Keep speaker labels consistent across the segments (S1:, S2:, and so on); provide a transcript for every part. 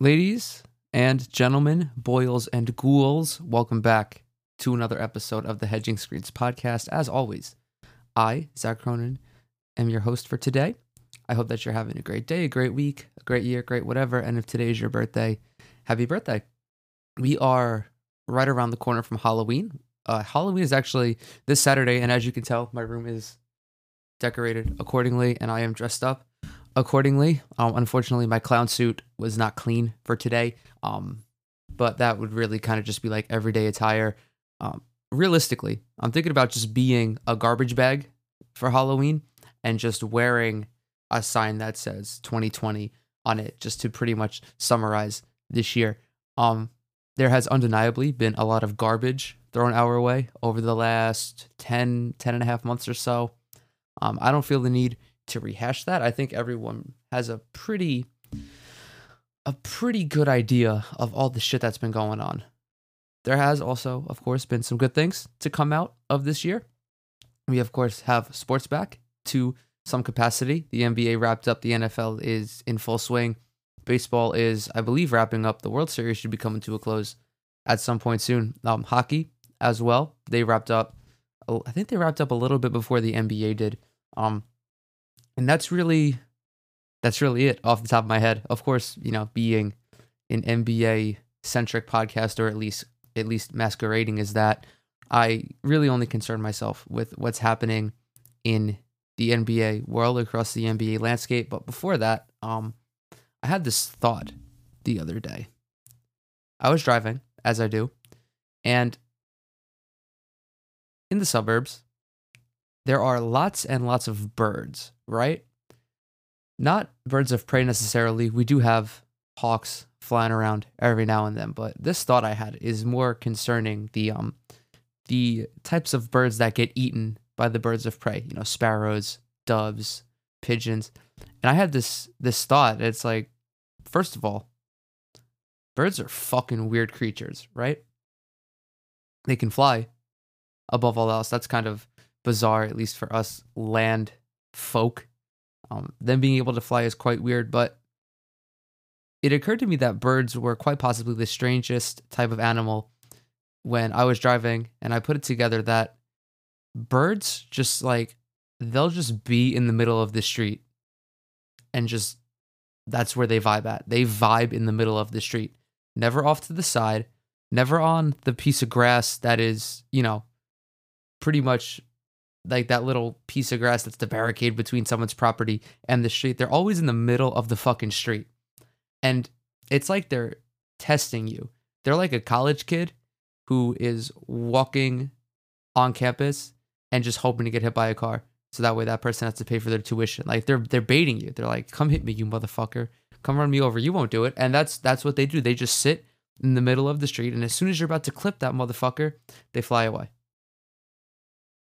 S1: Ladies and gentlemen, boils and ghouls, welcome back to another episode of the Hedging Screens podcast. As always, I, Zach Cronin, am your host for today. I hope that you're having a great day, a great week, a great year, great whatever. And if today is your birthday, happy birthday. We are right around the corner from Halloween. Uh, Halloween is actually this Saturday, and as you can tell, my room is decorated accordingly, and I am dressed up accordingly. Um, unfortunately, my clown suit was not clean for today. Um, but that would really kind of just be like everyday attire. Um, realistically, I'm thinking about just being a garbage bag for Halloween and just wearing a sign that says 2020 on it, just to pretty much summarize this year. Um, there has undeniably been a lot of garbage thrown our way over the last 10, 10 and a half months or so. Um, I don't feel the need to rehash that. I think everyone has a pretty a pretty good idea of all the shit that's been going on. There has also, of course, been some good things to come out of this year. We of course have sports back to some capacity. The NBA wrapped up, the NFL is in full swing. Baseball is, I believe, wrapping up. The World Series should be coming to a close at some point soon. Um, hockey as well. They wrapped up. I think they wrapped up a little bit before the NBA did. Um, and that's really that's really it off the top of my head. Of course, you know, being an NBA centric podcast or at least at least masquerading as that, I really only concern myself with what's happening in the NBA world across the NBA landscape. But before that, um, I had this thought the other day. I was driving, as I do, and in the suburbs, there are lots and lots of birds, right? Not birds of prey necessarily. We do have hawks flying around every now and then, but this thought I had is more concerning the um the types of birds that get eaten by the birds of prey, you know, sparrows, doves, pigeons. And I had this this thought, it's like first of all, birds are fucking weird creatures, right? They can fly above all else. That's kind of bizarre, at least for us land folk. Um, them being able to fly is quite weird, but it occurred to me that birds were quite possibly the strangest type of animal when I was driving, and I put it together that birds just like they'll just be in the middle of the street and just that's where they vibe at. They vibe in the middle of the street, never off to the side, never on the piece of grass that is, you know, pretty much like that little piece of grass that's the barricade between someone's property and the street. They're always in the middle of the fucking street. And it's like they're testing you. They're like a college kid who is walking on campus and just hoping to get hit by a car. So that way that person has to pay for their tuition. Like they're they're baiting you. They're like, "Come hit me, you motherfucker. Come run me over. You won't do it." And that's that's what they do. They just sit in the middle of the street and as soon as you're about to clip that motherfucker, they fly away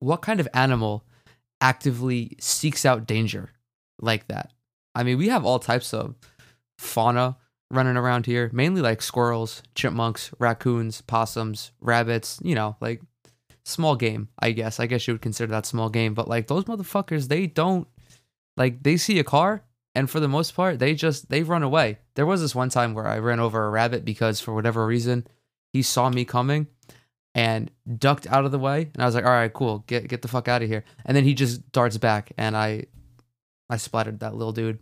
S1: what kind of animal actively seeks out danger like that? I mean, we have all types of fauna running around here, mainly like squirrels, chipmunks, raccoons, possums, rabbits, you know, like small game, I guess. I guess you would consider that small game, but like those motherfuckers, they don't like they see a car and for the most part, they just they run away. There was this one time where I ran over a rabbit because for whatever reason, he saw me coming and ducked out of the way and I was like, "All right, cool. Get get the fuck out of here." And then he just darts back and I I splattered that little dude.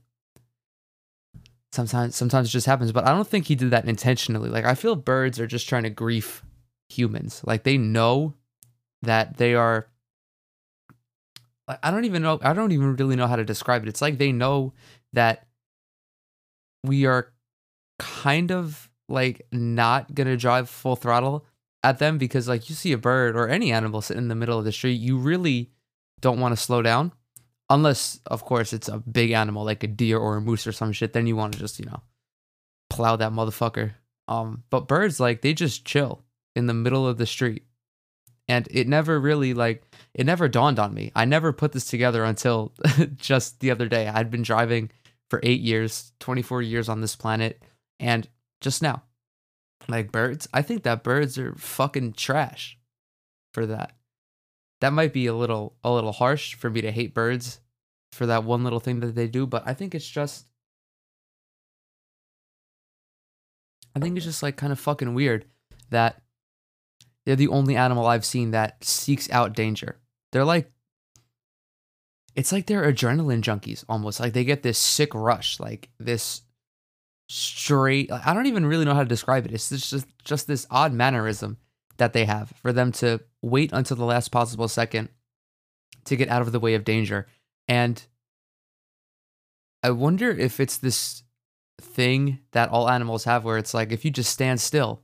S1: Sometimes sometimes it just happens, but I don't think he did that intentionally. Like I feel birds are just trying to grief humans. Like they know that they are I don't even know I don't even really know how to describe it. It's like they know that we are kind of like not to drive full throttle at them because like you see a bird or any animal sitting in the middle of the street, you really don't want to slow down. Unless, of course, it's a big animal like a deer or a moose or some shit, then you want to just, you know, plow that motherfucker. Um, but birds, like, they just chill in the middle of the street. And it never really, like, it never dawned on me. I never put this together until just the other day. I'd been driving for eight years, 24 years on this planet. And just now, like birds, I think that birds are fucking trash for that. That might be a little a little harsh for me to hate birds for that one little thing that they do, but I think it's just I think it's just like kind of fucking weird that they're the only animal I've seen that seeks out danger. They're like it's like they're adrenaline junkies almost. Like they get this sick rush, like this straight I don't even really know how to describe it. It's just just this odd mannerism that they have for them to wait until the last possible second to get out of the way of danger. And I wonder if it's this thing that all animals have where it's like if you just stand still,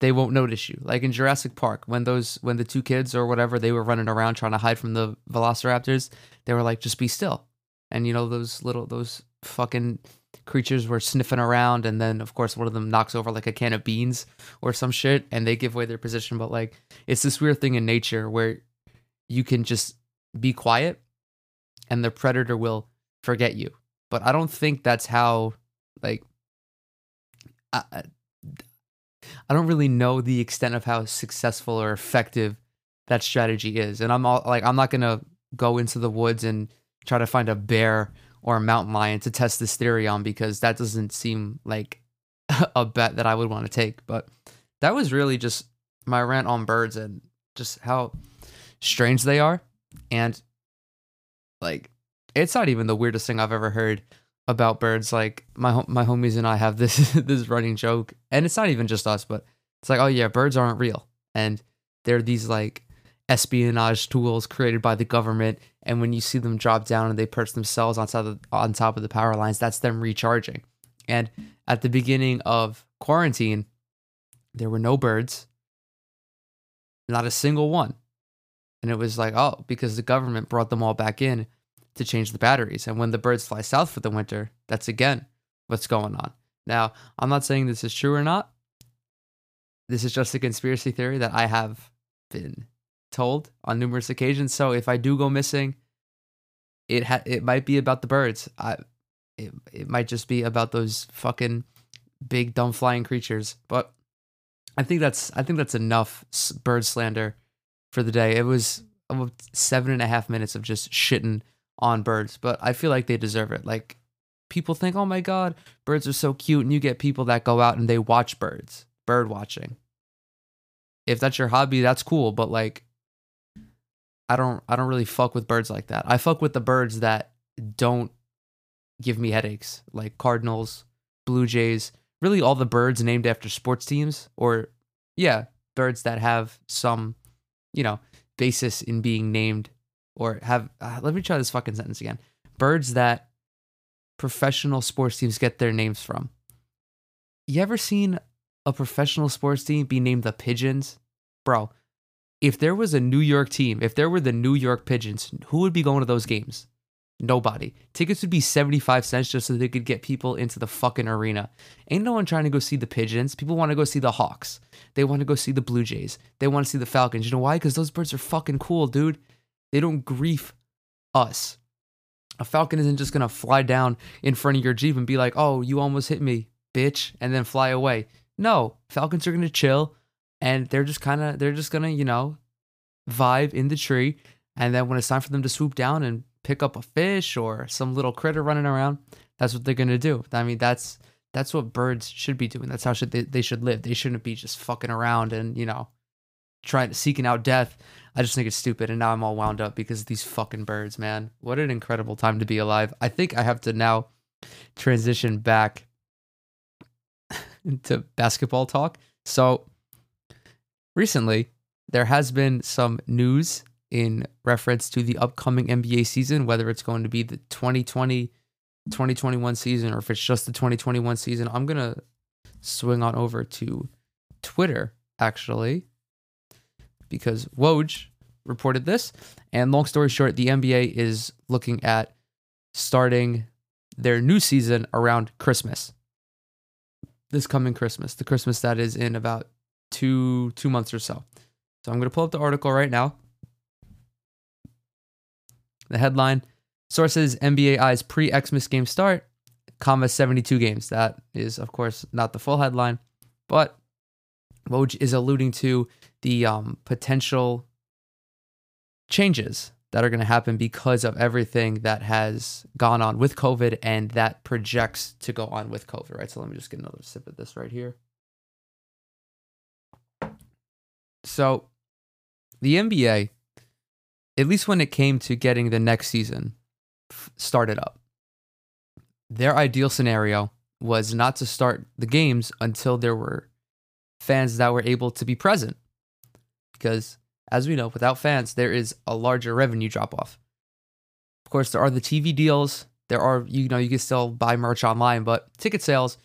S1: they won't notice you. Like in Jurassic Park, when those when the two kids or whatever they were running around trying to hide from the velociraptors, they were like, just be still. And you know, those little those fucking creatures were sniffing around and then of course one of them knocks over like a can of beans or some shit and they give away their position. But like it's this weird thing in nature where you can just be quiet and the predator will forget you. But I don't think that's how like I, I don't really know the extent of how successful or effective that strategy is. And I'm all like I'm not to go into the woods and try to find a bear or a mountain lion to test this theory on because that doesn't seem like a bet that I would want to take. But that was really just my rant on birds and just how strange they are. And like, it's not even the weirdest thing I've ever heard about birds. Like my my homies and I have this this running joke, and it's not even just us, but it's like, oh yeah, birds aren't real, and they're these like espionage tools created by the government. And when you see them drop down and they perch themselves on top of on top of the power lines, that's them recharging. And at the beginning of quarantine, there were no birds, not a single one. And it was like, oh, because the government brought them all back in to change the batteries. And when the birds fly south for the winter, that's again what's going on. Now, I'm not saying this is true or not. This is just a conspiracy theory that I have been told on numerous occasions. So if I do go missing, it ha- it might be about the birds. I it, it might just be about those fucking big dumb flying creatures. But I think that's I think that's enough bird slander for the day. It was seven and a half minutes of just shitting on birds, but I feel like they deserve it. Like people think, oh my god, birds are so cute, and you get people that go out and they watch birds, bird watching. If that's your hobby, that's cool, but like I don't I don't really fuck with birds like that. I fuck with the birds that don't give me headaches, like cardinals, blue jays, really all the birds named after sports teams or yeah, birds that have some, you know, basis in being named or have uh, let me try this fucking sentence again. Birds that professional sports teams get their names from. You ever seen a professional sports team be named the Pigeons? Bro, if there was a New York team, if there were the New York Pigeons, who would be going to those games? Nobody. Tickets would be 75 cents just so they could get people into the fucking arena. Ain't no one trying to go see the Pigeons. People want to go see the Hawks. They want to go see the Blue Jays. They want to see the Falcons. You know why? Because those birds are fucking cool, dude. They don't grief us. A falcon isn't just gonna fly down in front of your Jeep and be like, oh, you almost hit me, bitch, and then fly away. No, falcons are gonna chill and they're just kind of, they're just gonna, you know, vibe in the tree. And then when it's time for them to swoop down and pick up a fish or some little critter running around, that's what they're gonna do. I mean, that's that's what birds should be doing. That's how should they, they should live. They shouldn't be just fucking around and you know trying seeking out death. I just think it's stupid, and now I'm all wound up because of these fucking birds, man. What an incredible time to be alive. I think I have to now transition back into basketball talk. So recently, there has been some news in reference to the upcoming NBA season, whether it's going to be the 2020 2021 season or if it's just the 2021 season. I'm going to swing on over to Twitter actually because Woj reported this. And long story short, the NBA is looking at starting their new season around Christmas. This coming Christmas, the Christmas that is in about two two months or so. So I'm going to pull up the article right now. The headline: Sources NBA eyes pre Xmas game start, comma 72 games. That is, of course, not the full headline, but Woj is alluding to the um, potential changes that are going to happen because of everything that has gone on with COVID and that projects to go on with COVID, right? So let me just get another sip of this right here. So the NBA, at least when it came to getting the next season started up, their ideal scenario was not to start the games until there were fans that were able to be present. Because, as we know, without fans, there is a larger revenue drop off. Of course, there are the TV deals. There are, you know, you can still buy merch online, but ticket sales,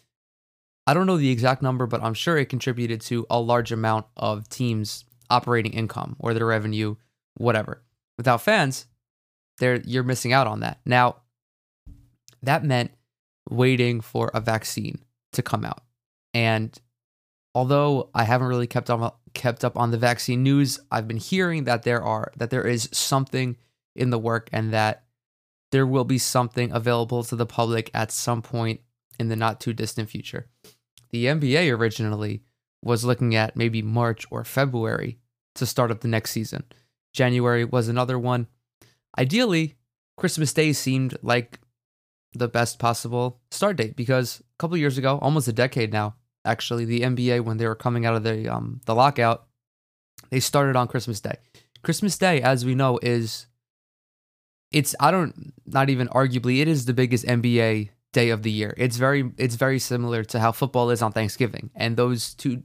S1: I don't know the exact number, but I'm sure it contributed to a large amount of teams' operating income or their revenue, whatever. Without fans, there you're missing out on that. Now, that meant waiting for a vaccine to come out. And although I haven't really kept on kept up on the vaccine news, I've been hearing that there are that there is something in the work and that there will be something available to the public at some point in the not too distant future. The NBA originally was looking at maybe March or February to start up the next season. January was another one. Ideally, Christmas Day seemed like the best possible start date because a couple years ago, almost a decade now, actually, the NBA when they were coming out of the um the lockout, they started on Christmas Day. Christmas Day, as we know, is it's I don't not even arguably it is the biggest NBA day of the year. It's very it's very similar to how football is on Thanksgiving. And those two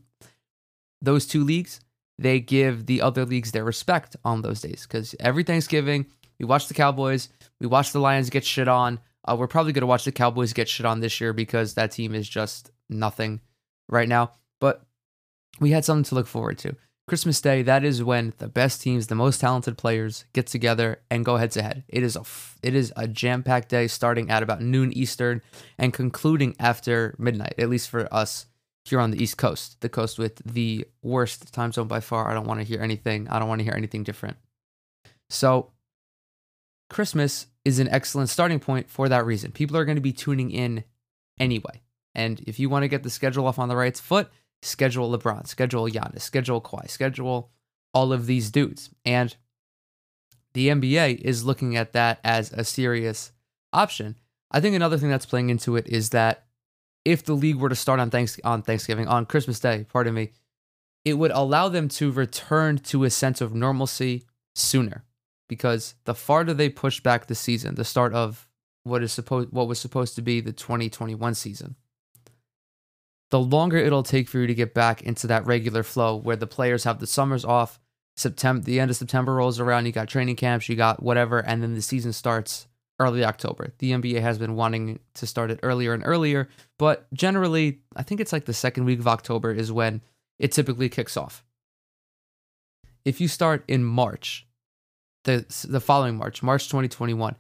S1: those two leagues, they give the other leagues their respect on those days cuz every Thanksgiving we watch the Cowboys, we watch the Lions get shit on. Uh, we're probably going to watch the Cowboys get shit on this year because that team is just nothing right now. But we had something to look forward to. Christmas Day, that is when the best teams, the most talented players get together and go head to head. It is a it is a jam-packed day starting at about noon Eastern and concluding after midnight, at least for us here on the East Coast, the coast with the worst time zone by far. I don't want to hear anything. I don't want to hear anything different. So, Christmas is an excellent starting point for that reason. People are going to be tuning in anyway. And if you want to get the schedule off on the right foot, schedule LeBron, schedule Giannis, schedule Kawhi, schedule all of these dudes. And the NBA is looking at that as a serious option. I think another thing that's playing into it is that if the league were to start on thanks on Thanksgiving on Christmas Day, pardon me, it would allow them to return to a sense of normalcy sooner because the farther they push back the season, the start of what is supposed what was supposed to be the 2021 season, the longer it'll take for you to get back into that regular flow where the players have the summers off, September the end of September rolls around, you got training camps, you got whatever, and then the season starts early October. The NBA has been wanting to start it earlier and earlier, but generally, I think it's like the second week of October is when it typically kicks off. If you start in March, the the following March, March 2021,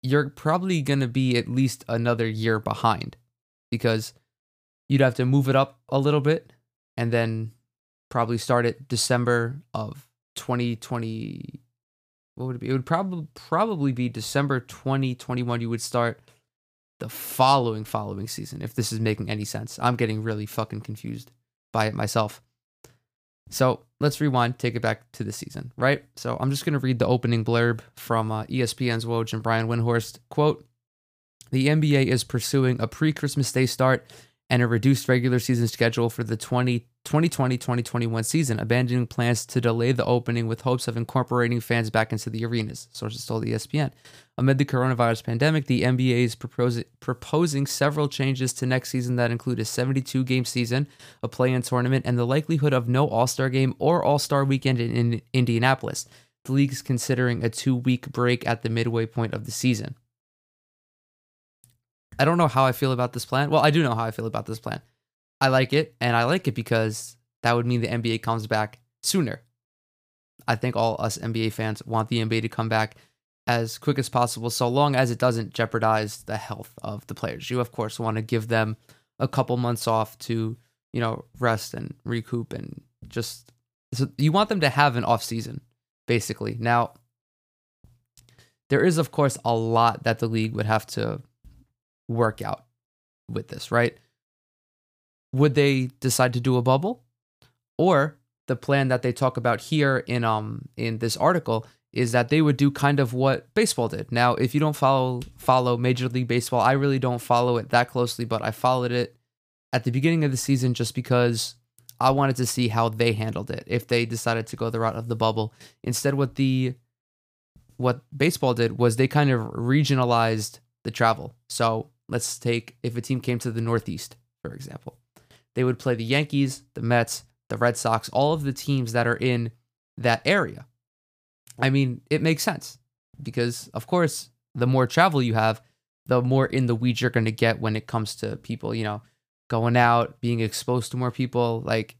S1: you're probably going to be at least another year behind because you'd have to move it up a little bit and then probably start it December of 2020 what would it be? It would probably probably be December 2021 you would start the following following season if this is making any sense. I'm getting really fucking confused by it myself. So, let's rewind, take it back to the season, right? So, I'm just going to read the opening blurb from uh, ESPN's Woj and Brian Windhorst. Quote, the NBA is pursuing a pre Christmas Day start and a reduced regular season schedule for the 20, 2020 2021 season, abandoning plans to delay the opening with hopes of incorporating fans back into the arenas, sources told ESPN. Amid the coronavirus pandemic, the NBA is proposing, proposing several changes to next season that include a 72 game season, a play in tournament, and the likelihood of no All Star game or All Star weekend in, in Indianapolis. The league is considering a two week break at the midway point of the season. I don't know how I feel about this plan. Well, I do know how I feel about this plan. I like it, and I like it because that would mean the NBA comes back sooner. I think all us NBA fans want the NBA to come back as quick as possible, so long as it doesn't jeopardize the health of the players. You, of course, want to give them a couple months off to, you know, rest and recoup and just so you want them to have an off season, basically. Now, there is, of course, a lot that the league would have to work out with this, right? Would they decide to do a bubble? Or the plan that they talk about here in um in this article is that they would do kind of what baseball did. Now, if you don't follow follow Major League Baseball, I really don't follow it that closely, but I followed it at the beginning of the season just because I wanted to see how they handled it if they decided to go the route of the bubble. Instead, what the what baseball did was they kind of regionalized the travel. So let's take if a team came to the Northeast, for example, they would play the Yankees, the Mets, the Red Sox, all of the teams that are in that area. I mean, it makes sense because, of course, the more travel you have, the more in the weeds you're going to get when it comes to people, you know, going out, being exposed to more people. Like,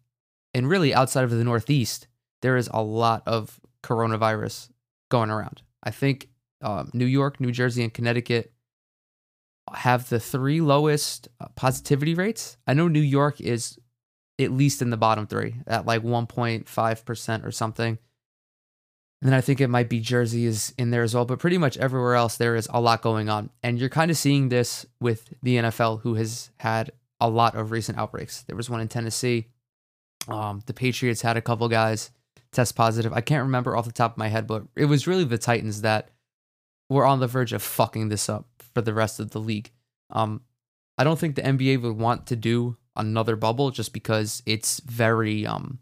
S1: and really outside of the Northeast, there is a lot of coronavirus going around. I think um, New York, New Jersey, and Connecticut have the three lowest uh, positivity rates. I know New York is at least in the bottom three at like 1.5% or something. And then I think it might be Jersey is in there as well, but pretty much everywhere else there is a lot going on. And you're kind of seeing this with the NFL, who has had a lot of recent outbreaks. There was one in Tennessee. Um, the Patriots had a couple guys test positive. I can't remember off the top of my head, but it was really the Titans that were on the verge of fucking this up for the rest of the league. Um, I don't think the NBA would want to do another bubble just because it's very um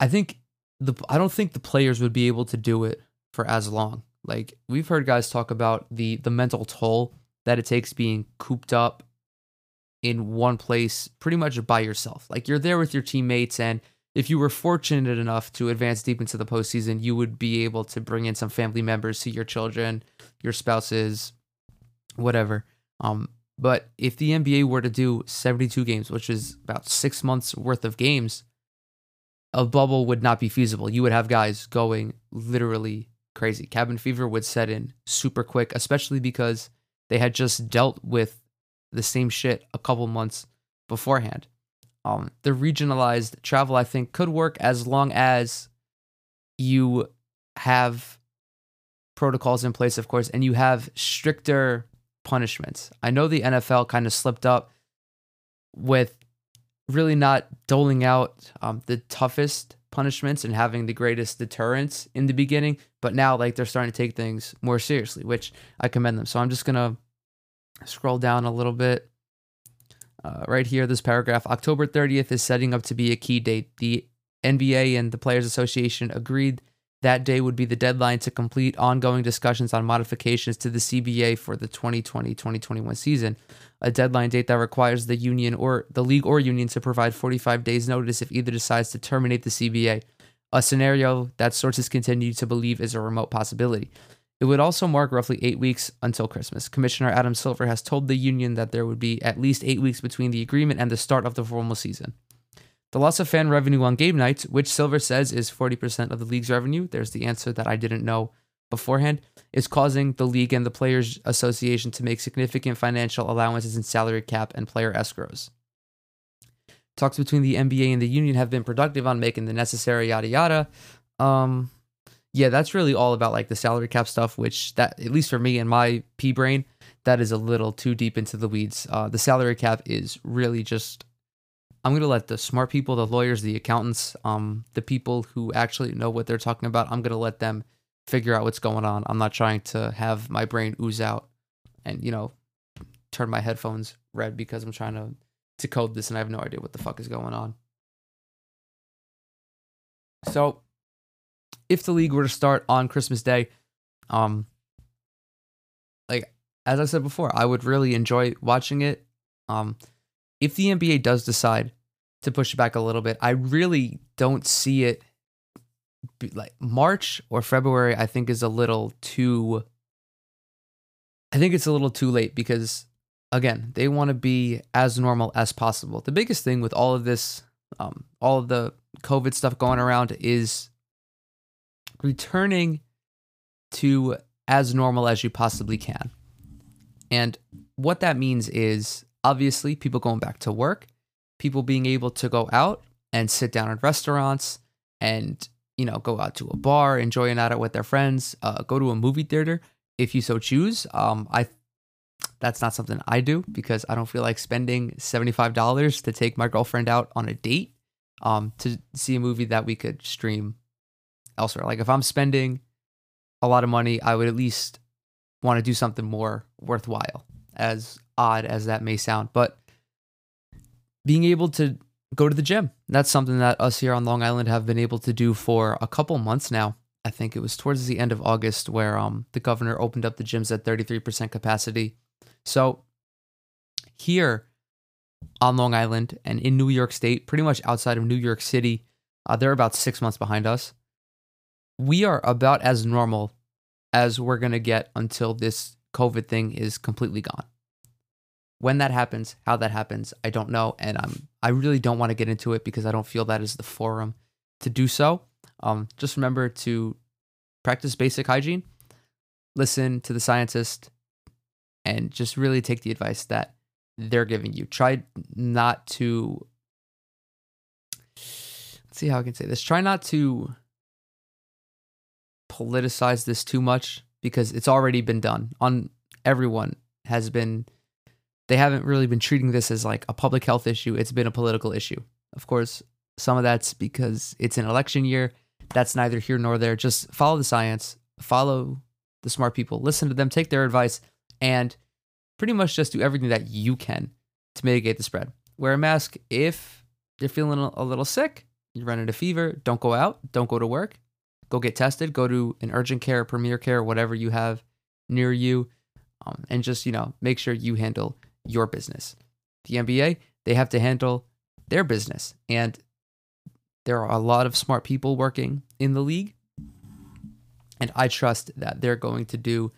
S1: I think the I don't think the players would be able to do it for as long. Like we've heard guys talk about the the mental toll that it takes being cooped up in one place pretty much by yourself. Like you're there with your teammates and if you were fortunate enough to advance deep into the postseason, you would be able to bring in some family members, see your children, your spouses, whatever. Um, but if the NBA were to do 72 games, which is about six months worth of games, a bubble would not be feasible. You would have guys going literally crazy. Cabin fever would set in super quick, especially because they had just dealt with the same shit a couple months beforehand. Um, the regionalized travel, I think, could work as long as you have protocols in place, of course, and you have stricter punishments. I know the NFL kind of slipped up with really not doling out um, the toughest punishments and having the greatest deterrence in the beginning, but now like they're starting to take things more seriously, which I commend them. So I'm just gonna scroll down a little bit. Uh, right here, this paragraph October 30th is setting up to be a key date. The NBA and the Players Association agreed that day would be the deadline to complete ongoing discussions on modifications to the CBA for the 2020 2021 season, a deadline date that requires the union or the league or union to provide 45 days' notice if either decides to terminate the CBA, a scenario that sources continue to believe is a remote possibility. It would also mark roughly eight weeks until Christmas. Commissioner Adam Silver has told the union that there would be at least eight weeks between the agreement and the start of the formal season. The loss of fan revenue on game nights, which Silver says is 40% of the league's revenue, there's the answer that I didn't know beforehand, is causing the league and the Players Association to make significant financial allowances in salary cap and player escrows. Talks between the NBA and the union have been productive on making the necessary yada yada. Um, yeah, that's really all about like the salary cap stuff, which that at least for me and my P brain, that is a little too deep into the weeds. Uh, the salary cap is really just I'm to let the smart people, the lawyers, the accountants, um, the people who actually know what they're talking about, I'm to let them figure out what's going on. I'm not trying to have my brain ooze out and, you know, turn my headphones red because I'm trying to, to code this and I have no idea what the fuck is going on. So, if the league were to start on Christmas Day, um, like as I said before, I would really enjoy watching it. Um, if the NBA does decide to push it back a little bit, I really don't see it like March or February. I think is a little too. I think it's a little too late because again, they want to be as normal as possible. The biggest thing with all of this, um, all of the COVID stuff going around is returning to as normal as you possibly can. And what that means is obviously people going back to work, people being able to go out and sit down at restaurants and you know go out to a bar, enjoy a night out with their friends, uh, go to a movie theater if you so choose. Um, I that's not something I do because I don't feel like spending seventy five dollars to take my girlfriend out on a date um, to see a movie that we could stream elsewhere. Like if I'm spending a lot of money, I would at least want to do something more worthwhile as odd as that may sound, but being able to go to the gym. That's something that us here on Long Island have been able to do for a couple months now. I think it was towards the end of August where um, the governor opened up the gyms at 33% capacity. So here on Long Island and in New York State, pretty much outside of New York City, uh, they're about six months behind us. We are about as normal as we're going to get until this COVID thing is completely gone. When that happens, how that happens, I don't know, and I'm I really don't want to get into it because I don't feel that is the forum to do so. Um, just remember to practice basic hygiene, listen to the scientist, and just really take the advice that they're giving you. Try not to. Let's see how I can say this. Try not to politicize this too much because it's already been done on everyone has been they haven't really been treating this as like a public health issue. It's been a political issue. Of course some of that's because it's an election year. That's neither here nor there. Just follow the science. Follow the smart people. Listen to them. Take their advice and pretty much just do everything that you can to mitigate the spread. Wear a mask. If you're feeling a little sick you're running a fever don't go out don't go to work go get tested, go to an urgent care, premier care, whatever you have near you, um, and just, you know, make sure you handle your business. The NBA, they have to handle their business. And there are a lot of smart people working in the league. And I trust that they're going to do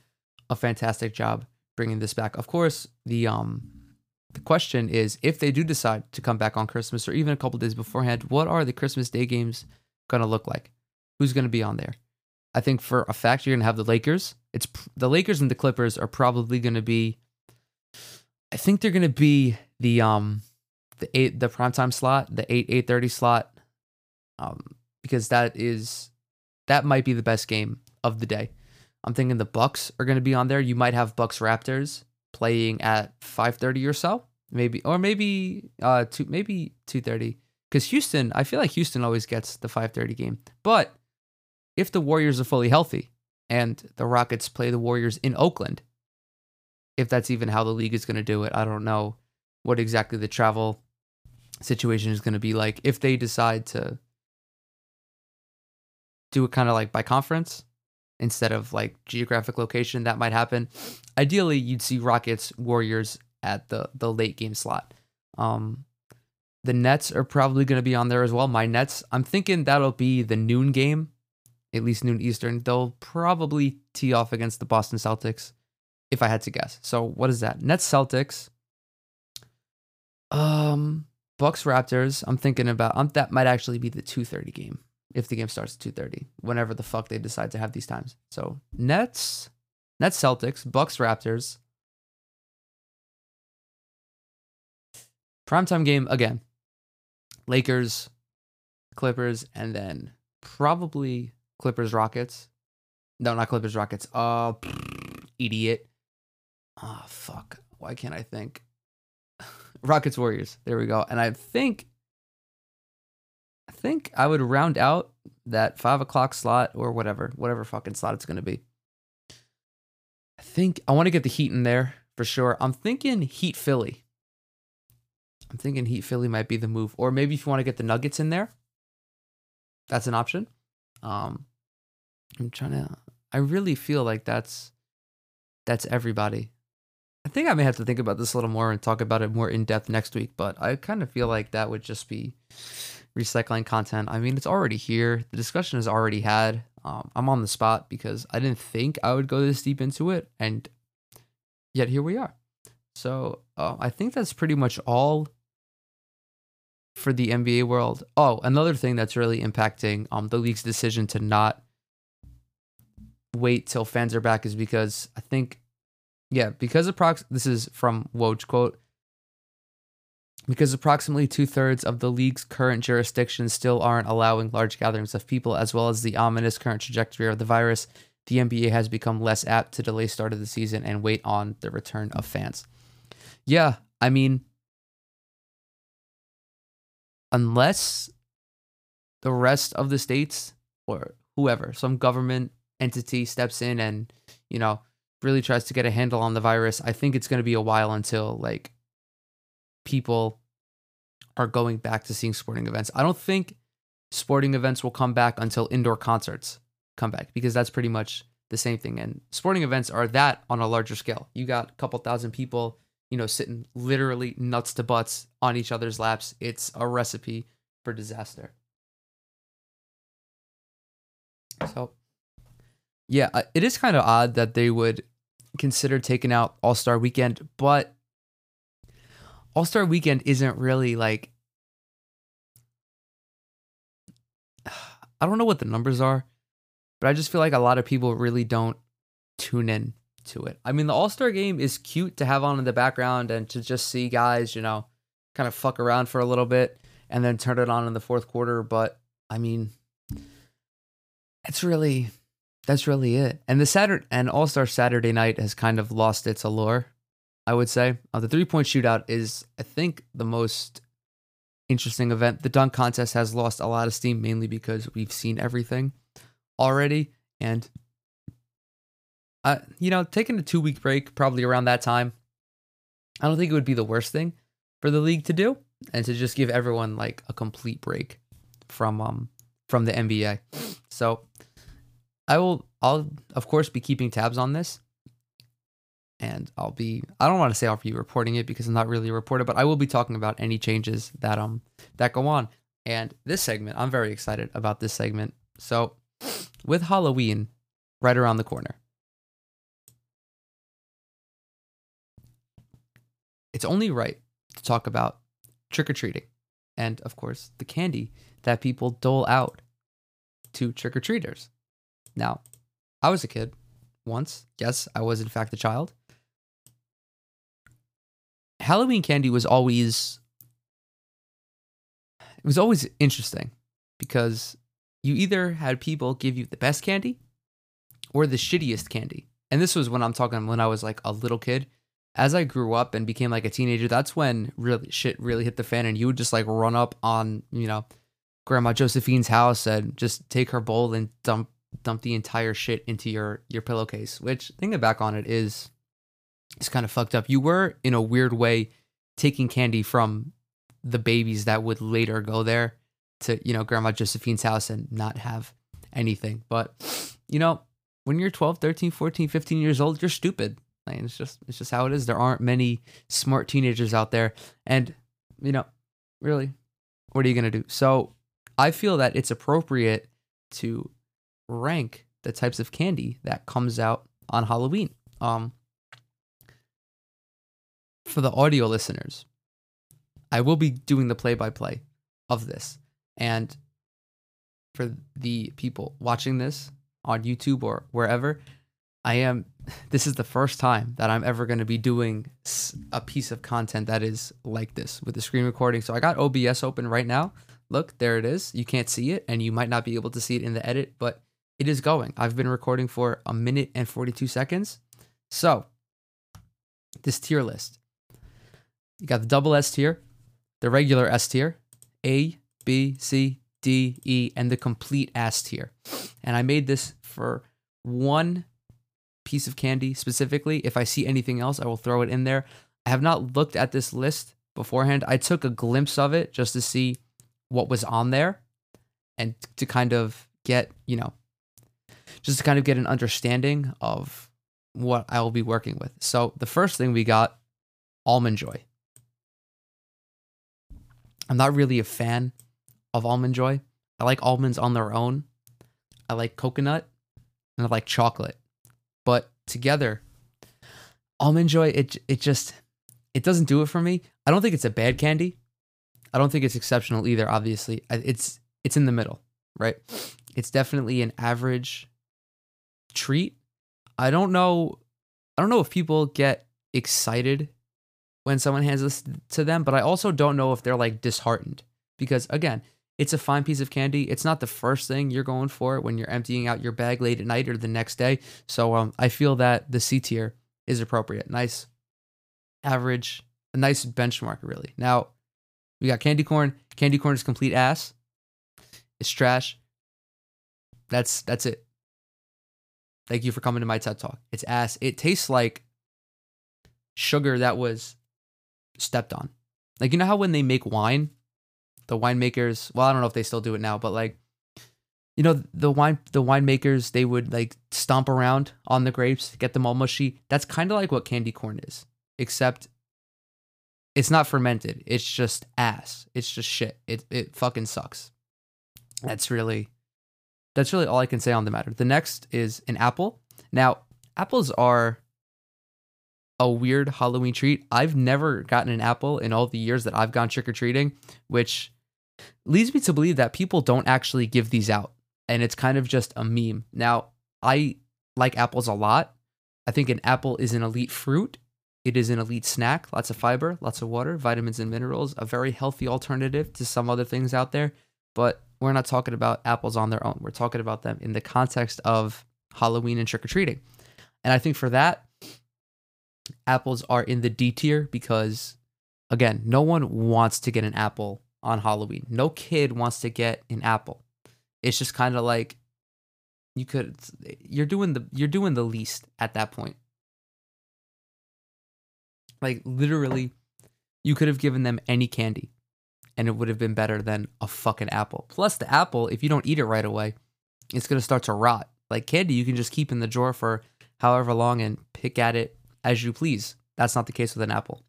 S1: a fantastic job bringing this back. Of course, the um the question is if they do decide to come back on Christmas or even a couple days beforehand, what are the Christmas Day games going to look like? Who's going to be on there. I think for a fact you're going to have the Lakers. It's the Lakers and the Clippers are probably going to be. I think they're going to be the um the eight the primetime slot, the eight eight thirty slot, um because that is that might be the best game of the day. I'm thinking the Bucks are going to be on there. You might have Bucks Raptors playing at five thirty or so, maybe or maybe uh two maybe two thirty because Houston. I feel like Houston always gets the five thirty game, but if the Warriors are fully healthy and the Rockets play the Warriors in Oakland, if that's even how the league is going to do it, I don't know what exactly the travel situation is going to be like. If they decide to do it kind of like by conference instead of like geographic location, that might happen. Ideally, you'd see Rockets Warriors at the the late game slot. Um, the Nets are probably going to be on there as well. My Nets, I'm thinking that'll be the noon game at least noon Eastern, they'll probably tee off against the Boston Celtics, if I had to guess. So what is that? Nets Celtics. Um, Bucks Raptors. I'm thinking about. Um, that might actually be the 2:30 game if the game starts at 2:30. Whenever the fuck they decide to have these times. So Nets, Nets Celtics, Bucks Raptors. Primetime game again. Lakers, Clippers, and then probably Clippers Rockets. No, not Clippers Rockets. Uh, idiot. Oh fuck. Why can't I think? Rockets Warriors. There we go. And I think, I think I would round out that five o'clock slot or whatever, whatever fucking slot it's gonna be. I think I want to get the Heat in there for sure. I'm thinking Heat Philly. I'm thinking Heat Philly might be the move, or maybe if you want to get the Nuggets in there, that's an option. Um, I'm trying to. I really feel like that's that's everybody. I think I may have to think about this a little more and talk about it more in depth next week. But I kind of feel like that would just be recycling content. I mean, it's already here. The discussion is already had. Um, I'm on the spot because I didn't think I would go this deep into it, and yet here we are. So uh, I think that's pretty much all for the NBA world. Oh, another thing that's really impacting um the league's decision to not wait till fans are back is because I think, yeah, because approx this is from Woj quote. Because approximately two thirds of the league's current jurisdictions still aren't allowing large gatherings of people, as well as the ominous current trajectory of the virus, the NBA has become less apt to delay start of the season and wait on the return of fans. Yeah, I mean, unless the rest of the states or whoever, some government entity steps in and, you know, really tries to get a handle on the virus, I think it's going to be a while until like people are going back to seeing sporting events. I don't think sporting events will come back until indoor concerts come back because that's pretty much the same thing. And sporting events are that on a larger scale. You got a couple thousand people, you know, sitting literally nuts to butts on each other's laps. It's a recipe for disaster. So, yeah, uh, it is kind of odd that they would consider taking out All Star Weekend, but All Star Weekend isn't really like. I don't know what the numbers are, but I just feel like a lot of people really don't tune in to it. I mean, the All Star game is cute to have on in the background and to just see guys, you know, kind of fuck around for a little bit and then turn it on in the fourth quarter. But I mean, it's really that's really it. And the Saturday and All Star Saturday night has kind of lost its allure. I would say uh, the three point shootout is, I think, the most interesting event. The dunk contest has lost a lot of steam, mainly because we've seen everything already, and uh, you know, taking a two week break probably around that time, I don't think it would be the worst thing for the league to do, and to just give everyone like a complete break from um from the NBA. So I will I'll of course be keeping tabs on this. And I'll be I don't want to say I'll be reporting it because I'm not really a reporter, but I will be talking about any changes that um that go on. And this segment, I'm very excited about this segment. So with Halloween right around the corner. It's only right to talk about trick or treating and, of course, the candy that people dole out to trick or treaters. Now, I was a kid once. Yes, I was, in fact, a child. Halloween candy was always it was always interesting because you either had people give you the best candy or the shittiest candy. And this was when I'm talking when I was like a little kid as I grew up and became like a teenager, that's when really shit really hit the fan, and you would just like run up on you know Grandma Josephine's house and just take her bowl and dump dump the entire shit into your your pillowcase. Which thinking back on it is is kind of fucked up. You were in a weird way taking candy from the babies that would later go there to you know Grandma Josephine's house and not have anything. But you know when you're 12, 13, 14, 15 years old, you're stupid like, it's just it's just how it is. There aren't many smart teenagers out there, and you know, really, what are you gonna do? So I feel that it's appropriate to rank the types of candy that comes out on Halloween. Um, for the audio listeners, I will be doing the play by play of this, and for the people watching this on YouTube or wherever, I am this is the first time that I'm ever going to be doing a piece of content that is like this with the screen recording. So I got OBS open right now. Look, there it is. You can't see it and you might not be able to see it in the edit, but it is going. I've been recording for a minute and 42 seconds. So, this tier list. You got the double S tier, the regular S tier, A, B, C, D, E, and the complete S tier. And I made this for one piece of candy specifically. If I see anything else, I will throw it in there. I have not looked at this list beforehand. I took a glimpse of it just to see what was on there and to kind of get, you know, just to kind of get an understanding of what I will be working with. So the first thing we got almond joy. I'm not really a fan of almond joy. I like almonds on their own. I like coconut and I like chocolate but together, almond joy it it just it doesn't do it for me. I don't think it's a bad candy. I don't think it's exceptional either. Obviously, it's it's in the middle, right? It's definitely an average treat. I don't know. I don't know if people get excited when someone hands this to them, but I also don't know if they're like disheartened because again, it's a fine piece of candy. It's not the first thing you're going for when you're emptying out your bag late at night or the next day. So um, I feel that the C tier is appropriate. Nice, average, a nice benchmark, really. Now, we got candy corn. Candy corn is complete ass. It's trash. That's that's it. Thank you for coming to my TED Talk. It's ass. It tastes like sugar that was stepped on. Like you know how when they make wine the winemakers. Well, I don't know if they still do it now, but like, you know, the wine the winemakers they would like stomp around on the grapes, get them all mushy. That's kind of like what candy corn is, except it's not fermented. It's just ass. It's just shit. It it fucking sucks. That's really that's really all I can say on the matter. The next is an apple. Now, apples are a weird Halloween treat. I've never gotten an apple in all the years that I've gone trick or treating, which leads me to believe that people don't actually give these out. And it's kind of just a meme. Now, I like apples a lot. I think an apple is an elite fruit. It is an elite snack, lots of fiber, lots of water, vitamins and minerals, a very healthy alternative to some other things out there. But we're not talking about apples on their own. We're talking about them in the context of Halloween and trick or treating. And I think for that, apples are in the D tier because, again, no one wants to get an apple on Halloween. No kid wants to get an apple. It's just kind of like you could you're doing the you're doing the least at that point. Like literally you could have given them any candy and it would have been better than a fucking apple. Plus the apple, if you don't eat it right away, it's going to start to rot. Like candy, you can just keep in the drawer for however long and pick at it as you please. That's not the case with an apple.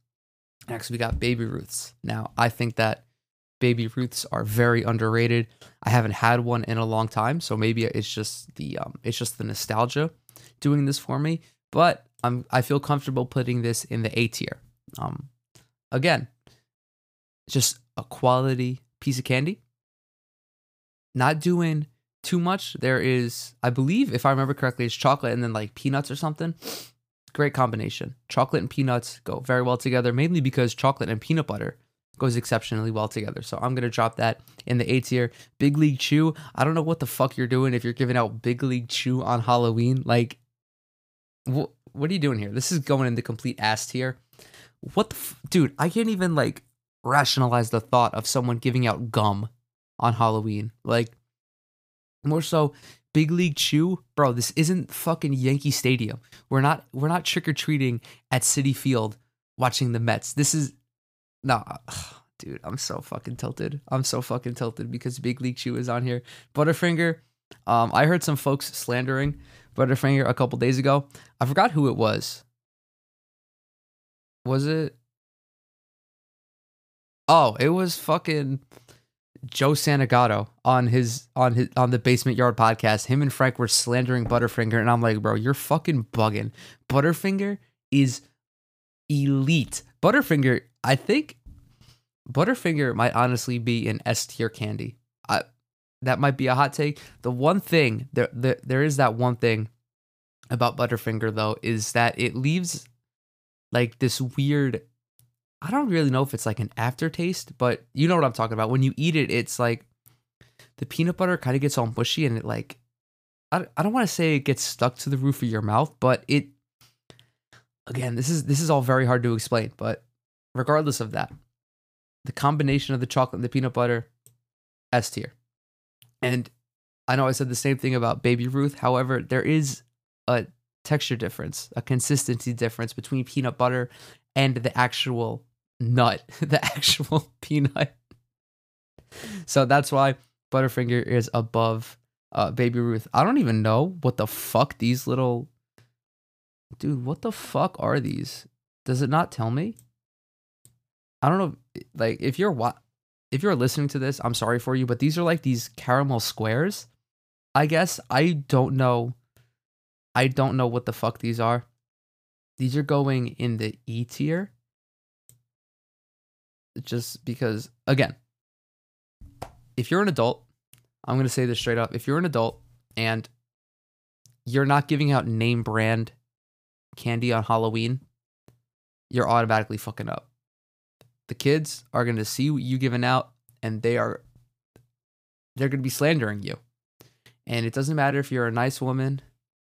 S1: Next, we got baby Ruths. Now, I think that baby Ruths are very underrated. I haven't had one in a long time, so maybe it's just the um, it's just the nostalgia doing this for me. But I'm I feel comfortable putting this in the A tier. Um, again, just a quality piece of candy. Not doing too much. There is, I believe, if I remember correctly, it's chocolate and then like peanuts or something. Great combination. Chocolate and peanuts go very well together, mainly because chocolate and peanut butter goes exceptionally well together. So I'm gonna drop that in the A tier. Big League Chew. I don't know what the fuck you're doing if you're giving out Big League Chew on Halloween. Like, what what are you doing here? This is going in the complete ass tier. What the f- dude? I can't even like rationalize the thought of someone giving out gum on Halloween. Like, more so, Big League Chew, bro. This isn't fucking Yankee Stadium. We're not we're not trick or treating at Citi Field watching the Mets. This is no, dude. I'm so fucking tilted. I'm so fucking tilted because Big League Chew is on here. Butterfinger. Um, I heard some folks slandering Butterfinger a couple days ago. I forgot who it was. Was it? Oh, it was fucking Joe Santagato on his on his on the Basement Yard podcast. Him and Frank were slandering Butterfinger, and I'm like, bro, you're fucking bugging. Butterfinger is elite. Butterfinger, I think Butterfinger might honestly be an S tier candy. I, that might be a hot take. The one thing there, there there is that one thing about Butterfinger though is that it leaves like this weird I don't really know if it's like an aftertaste, but you know what I'm talking about. When you eat it, it's like the peanut butter kind of gets all mushy and it like I, I don't want to say it gets stuck to the roof of your mouth, but it again, this is this is all very hard to explain, but regardless of that, the combination of the chocolate and the peanut butter S tier. And I know I said the same thing about Baby Ruth. However, there is a texture difference, a consistency difference between peanut butter and the actual nut, the actual peanut. So that's why Butterfinger is above uh, Baby Ruth. I don't even know what the fuck these little dude. What the fuck are these? Does it not tell me? I don't know. Like if you're what if you're listening to this, I'm sorry for you, but these are like these caramel squares. I guess I don't know. I don't know what the fuck these are. These are going in the E tier. Just because, again, if you're an adult, I'm going to say this straight up. If you're an adult and you're not giving out name brand candy on Halloween, you're automatically fucking up. The kids are going to see you giving out and they are they're going to be slandering you. And it doesn't matter if you're a nice woman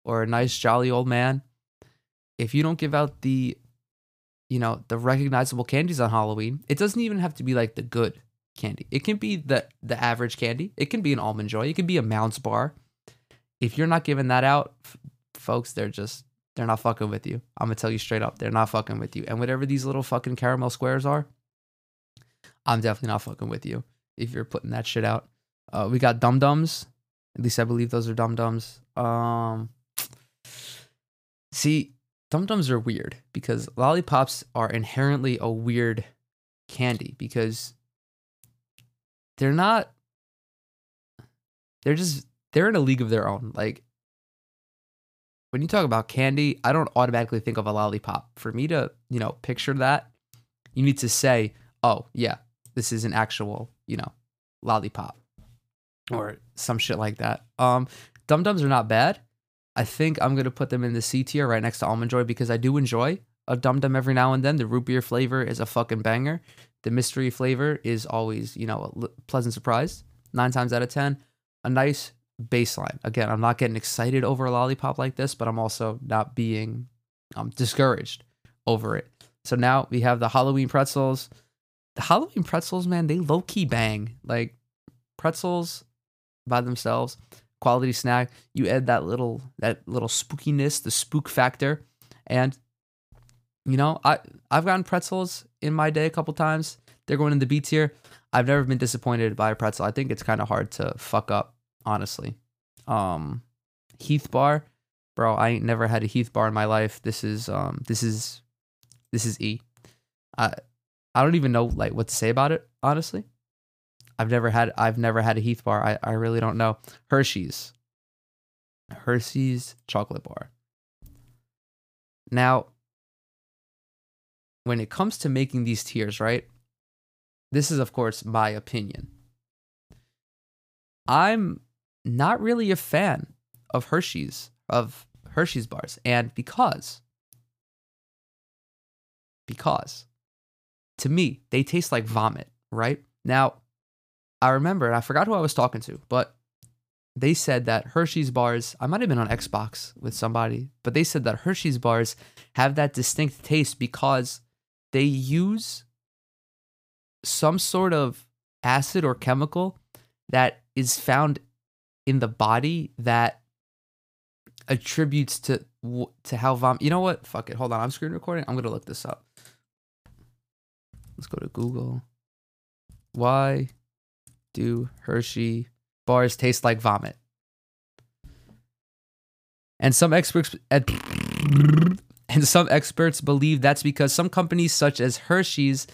S1: or a nice jolly old man if you don't give out the you know the recognizable candies on halloween it doesn't even have to be like the good candy it can be the the average candy it can be an almond joy it can be a mounds bar if you're not giving that out folks they're just they're not fucking with you i'm gonna tell you straight up they're not fucking with you and whatever these little fucking caramel squares are i'm definitely not fucking with you if you're putting that shit out. Uh, we got Dum Dums. At least I believe those are Dum Dums. Um, see, Dum Dums are weird because lollipops are inherently a weird candy because they're not. They're just they're in a league of their own. Like when you talk about candy, I don't automatically think of a lollipop. For me to, you know, picture that, you need to say, "Oh, yeah, this is an actual, you know, lollipop." Or some shit like that. Um Dum Dums are not bad. I think I'm gonna put them in the C tier right next to Almond Joy because I do enjoy a Dum Dum every now and then. The root beer flavor is a fucking banger. The mystery flavor is always, you know, a pleasant surprise. Nine times out of ten, a nice baseline. Again, I'm not getting excited over a lollipop like this, but I'm also not being um, discouraged over it. So now we have the Halloween pretzels. The Halloween pretzels, man, they low key bang. Like pretzels by themselves quality snack. You add that little that little spookiness, the spook factor, and you know I I've gotten pretzels in my day a couple times. They're going in the B tier. I've never been disappointed by a pretzel. I think it's kind of hard to fuck up, honestly. Um, Heath bar, bro. I ain't never had a Heath bar in my life. This is um this is this is E. I I don't even know like what to say about it, honestly. I've never had I've never had a Heath bar. I, I really don't know. Hershey's. Hershey's chocolate bar. Now, when it comes to making these tiers, right? This is of course my opinion. I'm not really a fan of Hershey's of Hershey's bars and because because to me they taste like vomit, right? Now, I remember, and I forgot who I was talking to, but they said that Hershey's bars, I might have been on Xbox with somebody, but they said that Hershey's bars have that distinct taste because they use some sort of acid or chemical that is found in the body that attributes to to how vom you know what? Fuck it. Hold on. I'm screen recording. I'm gonna look this up. Let's go to google. Why do Hershey bars taste like vomit? And some experts and some experts believe that's because some companies such as Hershey's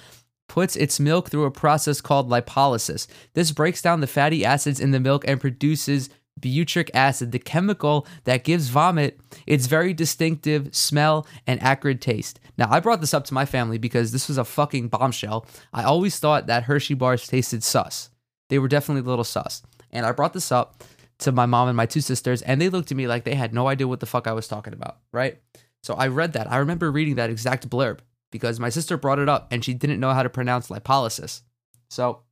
S1: puts its milk through a process called lipolysis. This breaks down the fatty acids in the milk and produces butyric acid, the chemical that gives vomit its very distinctive smell and acrid taste. Now, I brought this up to my family because this was a fucking bombshell. I always thought that Hershey bars tasted sus they were definitely a little sus. And I brought this up to my mom and my two sisters, and they looked at me like they had no idea what the fuck I was talking about, right? So I read that. I remember reading that exact blurb because my sister brought it up and she didn't know how to pronounce lipolysis. So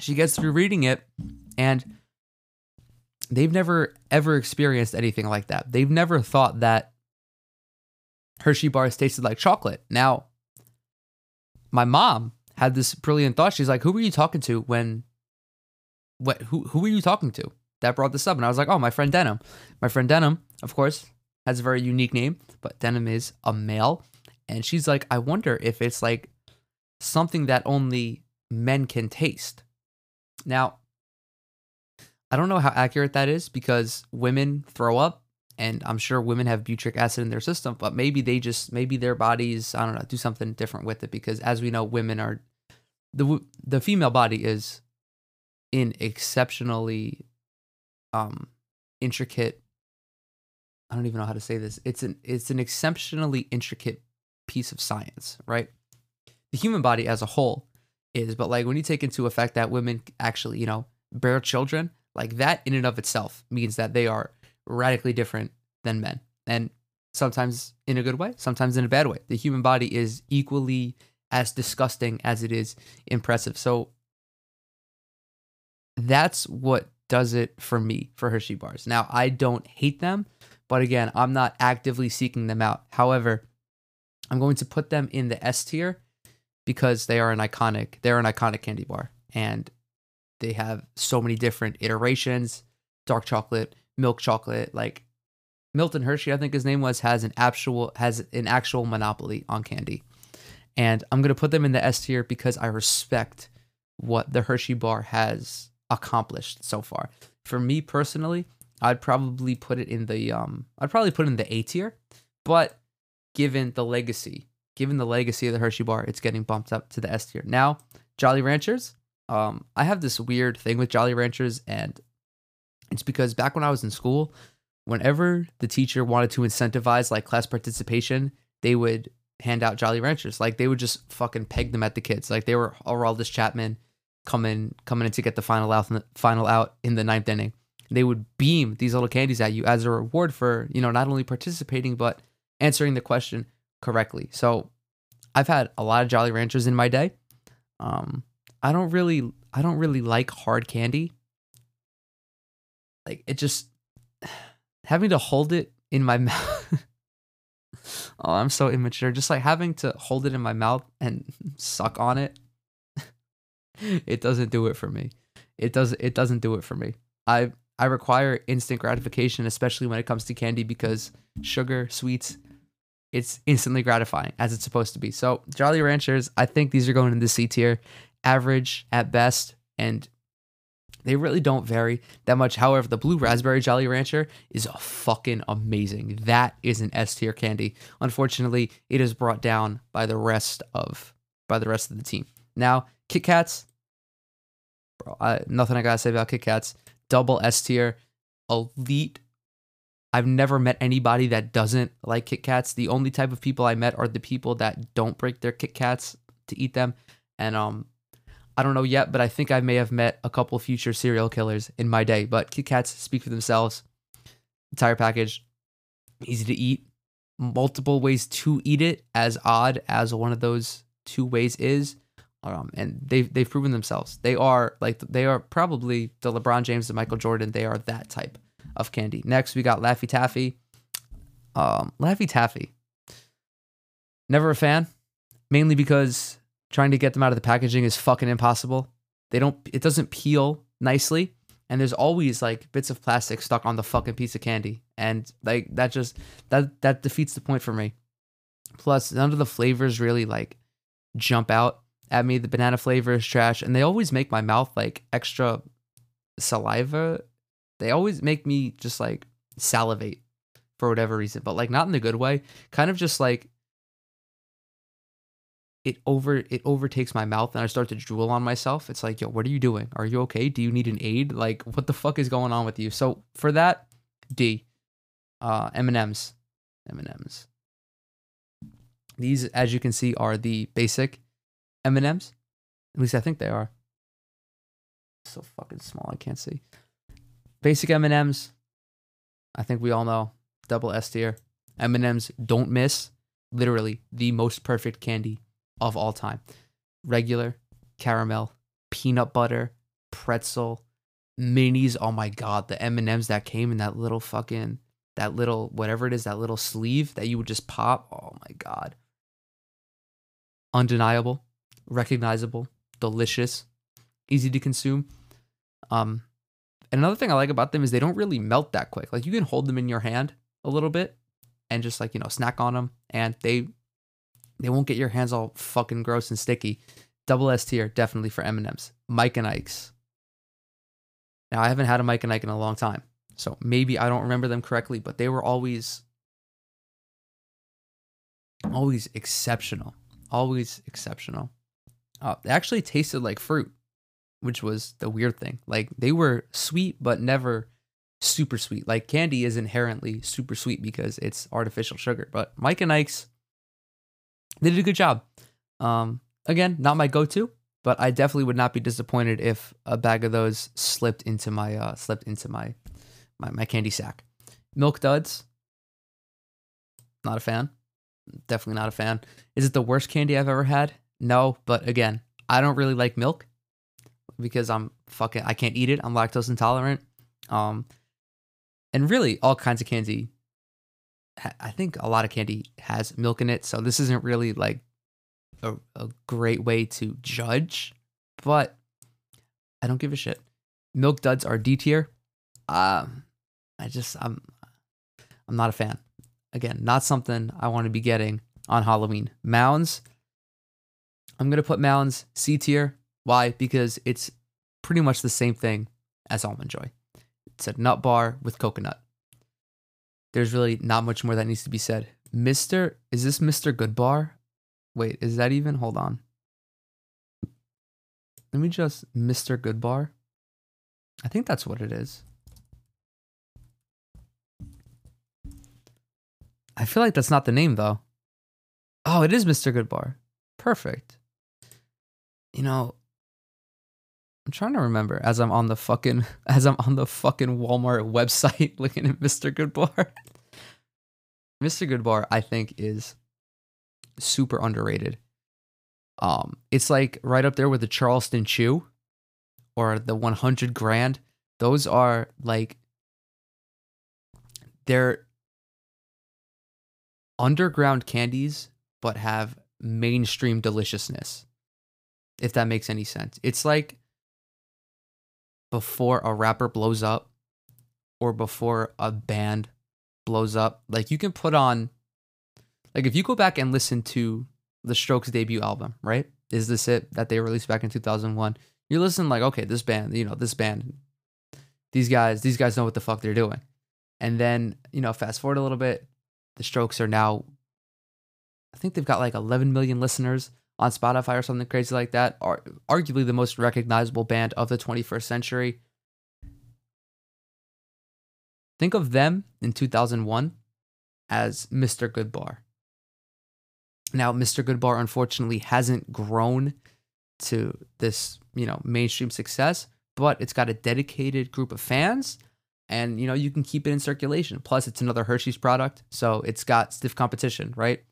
S1: she gets through reading it and they've never ever experienced anything like that. They've never thought that Hershey bars tasted like chocolate. Now, my mom had this brilliant thought. She's like, "Who were you talking to when? What? Who? Who were you talking to that brought this up?" And I was like, "Oh, my friend Denim. My friend Denim, of course, has a very unique name, but Denim is a male." And she's like, "I wonder if it's like something that only men can taste." Now, I don't know how accurate that is because women throw up and I'm sure women have butyric acid in their system, but maybe they just maybe their bodies I don't know do something different with it because as we know, women are the the female body is in exceptionally um intricate. I don't even know how to say this. It's an it's an exceptionally intricate piece of science, right? The human body as a whole is, but like when you take into effect that women actually, you know, bear children, like that in and of itself means that they are radically different than men. And sometimes in a good way, sometimes in a bad way. The human body is equally as disgusting as it is impressive. So that's what does it for me for Hershey bars. Now, I don't hate them, but again, I'm not actively seeking them out. However, I'm going to put them in the S tier because they are an iconic, they're an iconic candy bar and they have so many different iterations, dark chocolate, milk chocolate, like Milton Hershey, I think his name was, has an actual has an actual monopoly on candy. And I'm gonna put them in the S tier because I respect what the Hershey bar has accomplished so far. For me personally, I'd probably put it in the um I'd probably put it in the A tier, but given the legacy, given the legacy of the Hershey bar, it's getting bumped up to the S tier. Now, Jolly Ranchers, um I have this weird thing with Jolly Ranchers and it's because back when I was in school, whenever the teacher wanted to incentivize like class participation, they would hand out Jolly Ranchers. Like they would just fucking peg them at the kids. Like they were Aroldis Chapman coming coming in to get the final out final out in the ninth inning. They would beam these little candies at you as a reward for, you know, not only participating but answering the question correctly. So I've had a lot of Jolly Ranchers in my day. Um I don't really I don't really like hard candy. Like it just having to hold it in my mouth. oh, I'm so immature. Just like having to hold it in my mouth and suck on it. it doesn't do it for me. It does it doesn't do it for me. I I require instant gratification, especially when it comes to candy, because sugar, sweets, it's instantly gratifying as it's supposed to be. So Jolly Ranchers, I think these are going in the C tier, average at best, and they really don't vary that much. However, the blue raspberry Jolly Rancher is fucking amazing. That is an S tier candy. Unfortunately, it is brought down by the rest of by the rest of the team. Now, Kit Kats, bro, I, nothing I gotta say about Kit Kats. Double S tier, elite. I've never met anybody that doesn't like Kit Kats. The only type of people I met are the people that don't break their Kit Kats to eat them, and um, I don't know yet, but I think I may have met a couple future serial killers in my day. But Kit Kats speak for themselves. Entire package, easy to eat, multiple ways to eat it, as odd as one of those two ways is. Um, and they've they've proven themselves. They are like they are probably the LeBron James and Michael Jordan. They are that type of candy. Next, we got Laffy Taffy. Um, Laffy Taffy. Never a fan, mainly because trying to get them out of the packaging is fucking impossible. They don't it doesn't peel nicely and there's always like bits of plastic stuck on the fucking piece of candy and like that just that that defeats the point for me. Plus none of the flavors really like jump out at me. The banana flavor is trash and they always make my mouth like extra saliva. They always make me just like salivate for whatever reason, but like not in the good way. Kind of just like it over it overtakes my mouth and I start to drool on myself. It's like, yo, what are you doing? Are you okay? Do you need an aid? Like, what the fuck is going on with you? So for that, D, uh, M and M's, M and M's. These, as you can see, are the basic M and M's. At least I think they are. So fucking small, I can't see. Basic M and M's. I think we all know double S tier. M and M's don't miss. Literally the most perfect candy of all time. Regular, caramel, peanut butter, pretzel, minis. Oh my god, the M&Ms that came in that little fucking that little whatever it is, that little sleeve that you would just pop. Oh my god. Undeniable, recognizable, delicious, easy to consume. Um and another thing I like about them is they don't really melt that quick. Like you can hold them in your hand a little bit and just like, you know, snack on them and they they won't get your hands all fucking gross and sticky. Double S tier, definitely for M&M's. Mike and Ike's. Now, I haven't had a Mike and Ike in a long time, so maybe I don't remember them correctly, but they were always, always exceptional. Always exceptional. Uh, they actually tasted like fruit, which was the weird thing. Like they were sweet, but never super sweet. Like candy is inherently super sweet because it's artificial sugar, but Mike and Ike's they did a good job. Um, again, not my go-to, but I definitely would not be disappointed if a bag of those slipped into my uh, slipped into my, my my candy sack. Milk Duds, not a fan. Definitely not a fan. Is it the worst candy I've ever had? No, but again, I don't really like milk because I'm fucking I can't eat it. I'm lactose intolerant. Um, and really all kinds of candy I think a lot of candy has milk in it, so this isn't really like a, a great way to judge, but I don't give a shit. Milk duds are D tier. Um, I just I'm I'm not a fan. Again, not something I want to be getting on Halloween. Mounds. I'm gonna put Mounds C tier. Why? Because it's pretty much the same thing as Almond Joy. It's a nut bar with coconut. There's really not much more that needs to be said. Mr. Is this Mr. Good Bar? Wait, is that even? Hold on. Let me just Mr. Good Bar. I think that's what it is. I feel like that's not the name though. Oh, it is Mr. Good Bar. Perfect. You know, I'm trying to remember as I'm on the fucking as I'm on the fucking Walmart website looking at Mr. Goodbar. Mr. Goodbar, I think, is super underrated. Um, it's like right up there with the Charleston Chew or the 100 Grand. Those are like they're underground candies, but have mainstream deliciousness. If that makes any sense. It's like before a rapper blows up or before a band blows up. Like you can put on like if you go back and listen to the Strokes debut album, right? Is this it that they released back in 2001? You're listening like, okay, this band, you know, this band, these guys, these guys know what the fuck they're doing. And then, you know, fast forward a little bit, the Strokes are now I think they've got like 11 million listeners on Spotify or something crazy like that. Are arguably the most recognizable band of the 21st century. Think of them in 2001 as Mr. Goodbar. Now, Mr. Goodbar unfortunately hasn't grown to this, you know, mainstream success, but it's got a dedicated group of fans and you know, you can keep it in circulation. Plus it's another Hershey's product, so it's got stiff competition, right?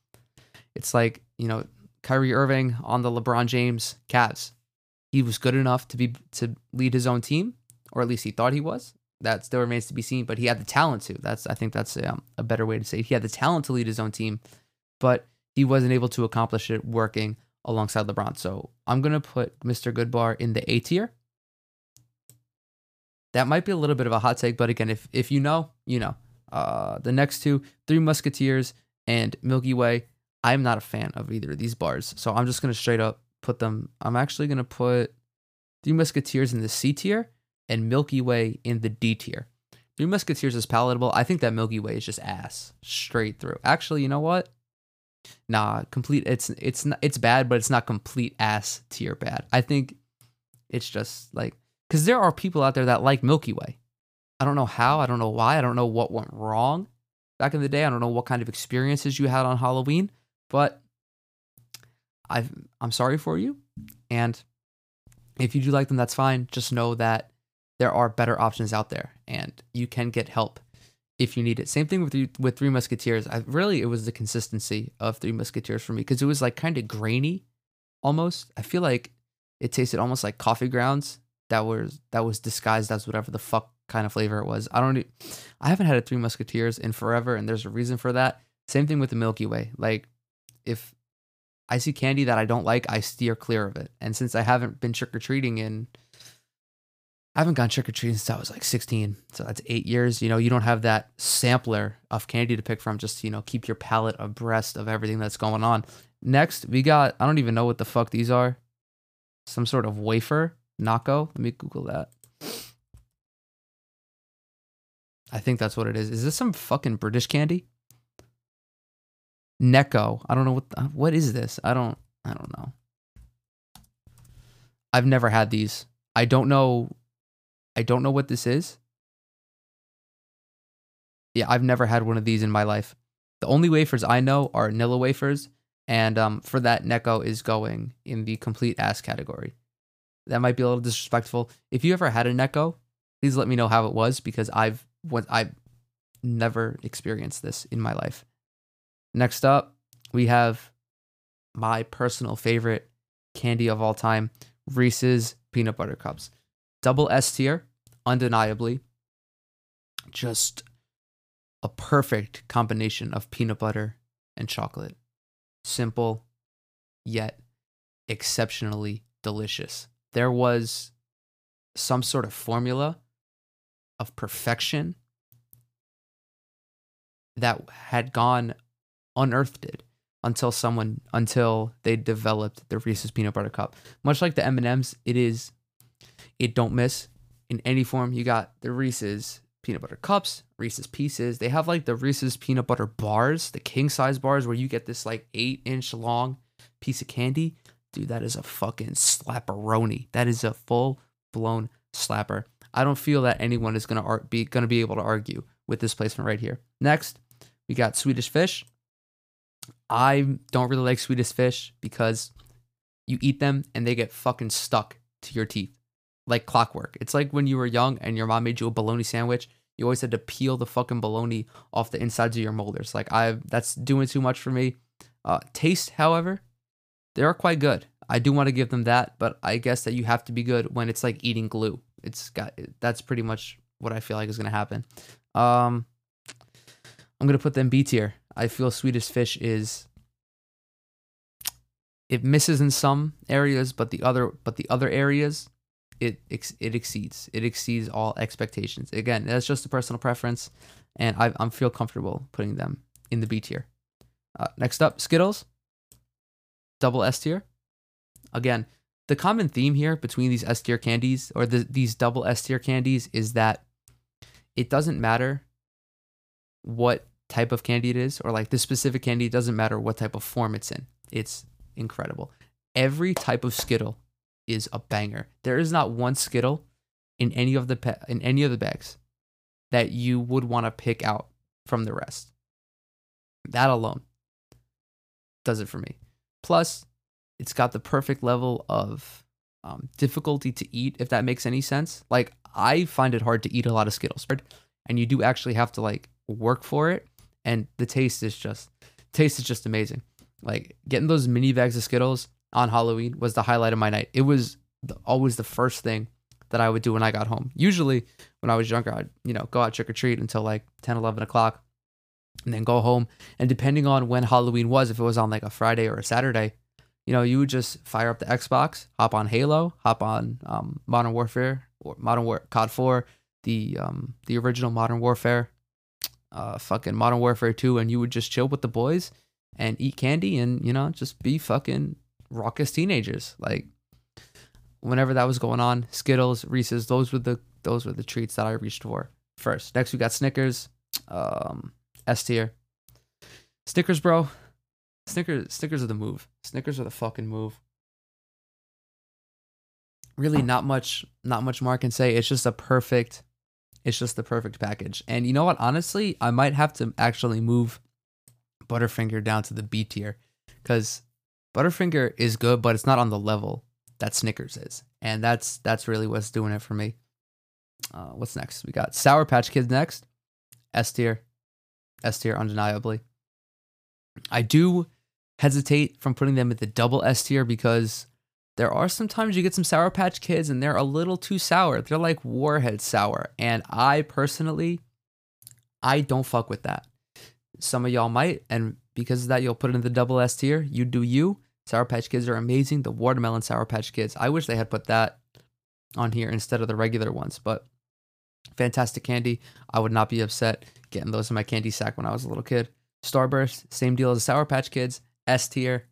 S1: It's like, you know, Kyrie Irving on the LeBron James Cavs. He was good enough to be to lead his own team, or at least he thought he was. That still remains to be seen, but he had the talent to. That's I think that's um, a better way to say it. He had the talent to lead his own team, but he wasn't able to accomplish it working alongside LeBron. So I'm gonna put Mr. Goodbar in the A tier. That might be a little bit of a hot take, but again, if if you know, you know. Uh, the next two, Three Musketeers and Milky Way. I'm not a fan of either of these bars, so I'm just gonna straight up put them. I'm actually gonna put Three Musketeers in the C tier and Milky Way in the D tier. Three Musketeers is palatable. I think that Milky Way is just ass straight through. Actually, you know what? Nah, complete. It's it's it's bad, but it's not complete ass tier bad. I think it's just like because there are people out there that like Milky Way. I don't know how. I don't know why. I don't know what went wrong back in the day. I don't know what kind of experiences you had on Halloween, but i I'm sorry for you. And if you do like them, that's fine. Just know that there are better options out there, and you can get help if you need it. Same thing with with Three Musketeers. I really it was the consistency of Three Musketeers for me because it was like kind of grainy, almost. I feel like it tasted almost like coffee grounds that was that was disguised as whatever the fuck kind of flavor it was. I don't. I haven't had a Three Musketeers in forever, and there's a reason for that. Same thing with the Milky Way. Like if I see candy that I don't like, I steer clear of it. And since I haven't been trick or treating in I haven't gone trick or treating since I was like 16. So that's eight years. You know, you don't have that sampler of candy to pick from. Just, you know, keep your palate abreast of everything that's going on. Next, we got, I don't even know what the fuck these are. Some sort of wafer. Nocco. Let me Google that. I think that's what it is. Is this some fucking British candy? Necco. I don't know what what is this. I don't I don't know. I've never had these. I don't know I don't know what this is. Yeah, I've never had one of these in my life. The only wafers I know are Nilla wafers, and um, for that, Necco is going in the complete ass category. That might be a little disrespectful. If you ever had a Necco, please let me know how it was because I've what I've never experienced this in my life. Next up, we have my personal favorite candy of all time, Reese's peanut butter cups double S tier, undeniably. Just a perfect combination of peanut butter and chocolate. Simple, yet exceptionally delicious. There was some sort of formula of perfection that had gone unearthed it until someone until they developed the Reese's peanut butter cup. Much like the M&Ms, it is it don't miss in any form. You got the Reese's peanut butter cups, Reese's pieces. They have like the Reese's peanut butter bars, the king size bars where you get this like 8 inch long piece of candy. Dude, that is a fucking slapperoni. That is a full blown slapper. I don't feel that anyone is gonna ar- be gonna be able to argue with this placement right here. Next, we got Swedish Fish. I don't really like Swedish Fish because you eat them and they get fucking stuck to your teeth like clockwork. It's like when you were young and your mom made you a bologna sandwich. You always had to peel the fucking bologna off the insides of your molars. Like I, that's doing too much for me. Uh, taste, however, they are quite good. I do want to give them that, but I guess that you have to be good when it's like eating glue. It's got that's pretty much what I feel like is gonna happen. Um, I'm gonna put them B tier. I feel Swedish Fish is it misses in some areas, but the other but the other areas it it exceeds it exceeds all expectations. Again, that's just a personal preference, and I I feel comfortable putting them in the B tier. Uh, next up, Skittles, double S tier. Again, the common theme here between these S tier candies or the, these double S tier candies is that it doesn't matter what type of candy it is, or like this specific candy, it doesn't matter what type of form it's in. It's incredible. Every type of Skittle is a banger. There is not one Skittle in any of the pe- in any of the bags that you would want to pick out from the rest. That alone does it for me. Plus, it's got the perfect level of um, difficulty to eat, if that makes any sense. Like I find it hard to eat a lot of Skittles, and you do actually have to like work for it. And the taste is just taste is just amazing. Like getting those mini bags of Skittles on Halloween was the highlight of my night. It was the, always the first thing that I would do when I got home. Usually when I was younger, I'd, you know, go out trick or treat until like 10, 11 o'clock and then go home. And depending on when Halloween was, if it was on like a Friday or a Saturday, you know, you would just fire up the Xbox, hop on Halo, hop on um, Modern Warfare or Modern War COD 4, the um, the original Modern Warfare, uh, fucking Modern Warfare 2, and you would just chill with the boys and eat candy and you know just be fucking raucous teenagers. Like whenever that was going on, Skittles, Reese's, those were the those were the treats that I reached for first. Next we got Snickers, um, S tier. Snickers, bro. Snickers, Snickers are the move. Snickers are the fucking move. Really, not much, not much more I can say. It's just a perfect, it's just the perfect package. And you know what? Honestly, I might have to actually move Butterfinger down to the B tier because Butterfinger is good, but it's not on the level that Snickers is, and that's that's really what's doing it for me. Uh, what's next? We got Sour Patch Kids next, S tier, S tier undeniably. I do hesitate from putting them at the double S tier because there are sometimes you get some Sour Patch Kids and they're a little too sour. They're like Warhead sour, and I personally, I don't fuck with that. Some of y'all might, and because of that, you'll put it in the double S tier. You do you. Sour Patch Kids are amazing. The watermelon Sour Patch Kids. I wish they had put that on here instead of the regular ones, but fantastic candy. I would not be upset getting those in my candy sack when I was a little kid. Starburst, same deal as the Sour Patch Kids, S tier.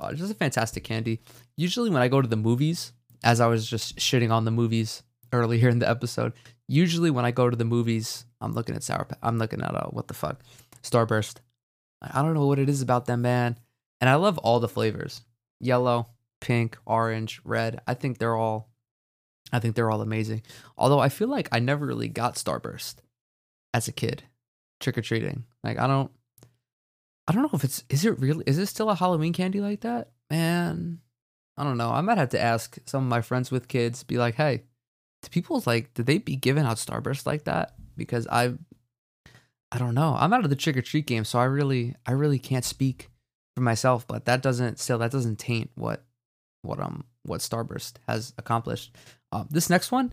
S1: Oh, just a fantastic candy. Usually, when I go to the movies, as I was just shitting on the movies earlier in the episode, usually when I go to the movies, I'm looking at Sour. I'm looking at uh, what the fuck, Starburst. I don't know what it is about them, man. And I love all the flavors yellow, pink, orange, red. I think they're all. I think they're all amazing. Although I feel like I never really got Starburst as a kid, trick or treating. Like I don't, I don't know if it's is it really is it still a Halloween candy like that, man? I don't know. I might have to ask some of my friends with kids. Be like, hey, do people like did they be giving out Starburst like that? Because I I don't know. I'm out of the trick or treat game, so I really I really can't speak for myself, but that doesn't still that doesn't taint what what um what Starburst has accomplished. Uh, this next one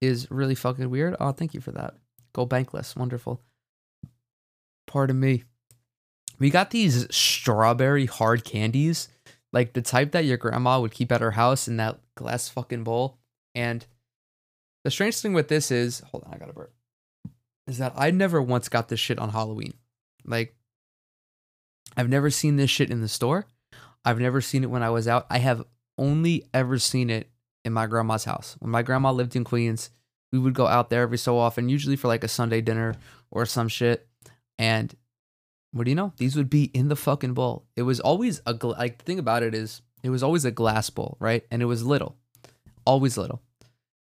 S1: is really fucking weird. Oh, thank you for that. Go bankless, wonderful. Pardon me. We got these strawberry hard candies, like the type that your grandma would keep at her house in that glass fucking bowl. And the strange thing with this is, hold on, I got a burp is that I never once got this shit on Halloween. Like, I've never seen this shit in the store. I've never seen it when I was out. I have only ever seen it in my grandma's house. When my grandma lived in Queens, we would go out there every so often, usually for like a Sunday dinner or some shit. And what do you know? These would be in the fucking bowl. It was always a gl- like thing about it is it was always a glass bowl, right? And it was little, always little.